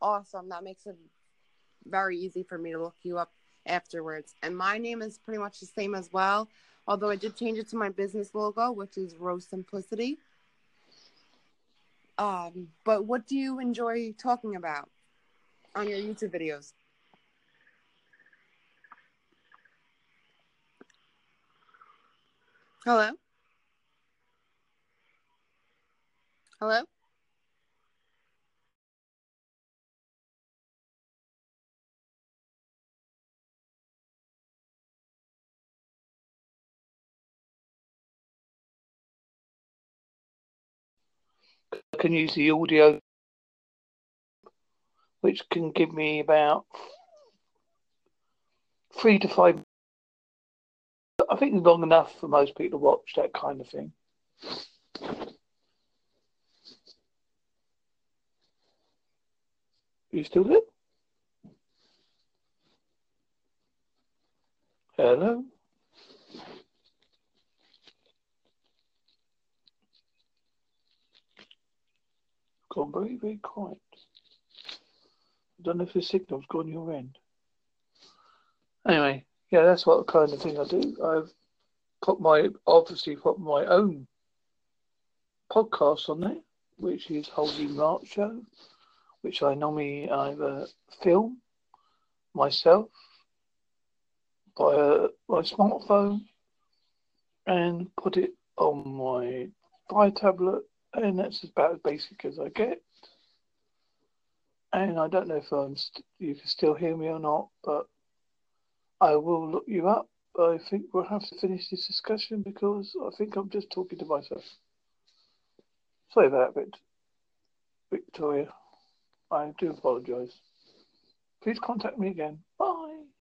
Awesome. That makes it very easy for me to look you up afterwards. And my name is pretty much the same as well, although I did change it to my business logo, which is Rose Simplicity. Um, but what do you enjoy talking about on your YouTube videos? Hello? Hello? Can use the audio, which can give me about three to five. I think long enough for most people to watch that kind of thing. You still there? Hello? Gone very, very quiet. I don't know if the signal's gone your end. Anyway, yeah, that's what kind of thing I do. I've put my obviously put my own podcast on there, which is Holy Mark Show, which I normally either film myself by my smartphone and put it on my fire tablet, and that's about as basic as I get. And I don't know if I'm st- you can still hear me or not, but I will look you up. I think we'll have to finish this discussion because I think I'm just talking to myself. Sorry about that, Victoria. I do apologise. Please contact me again. Bye.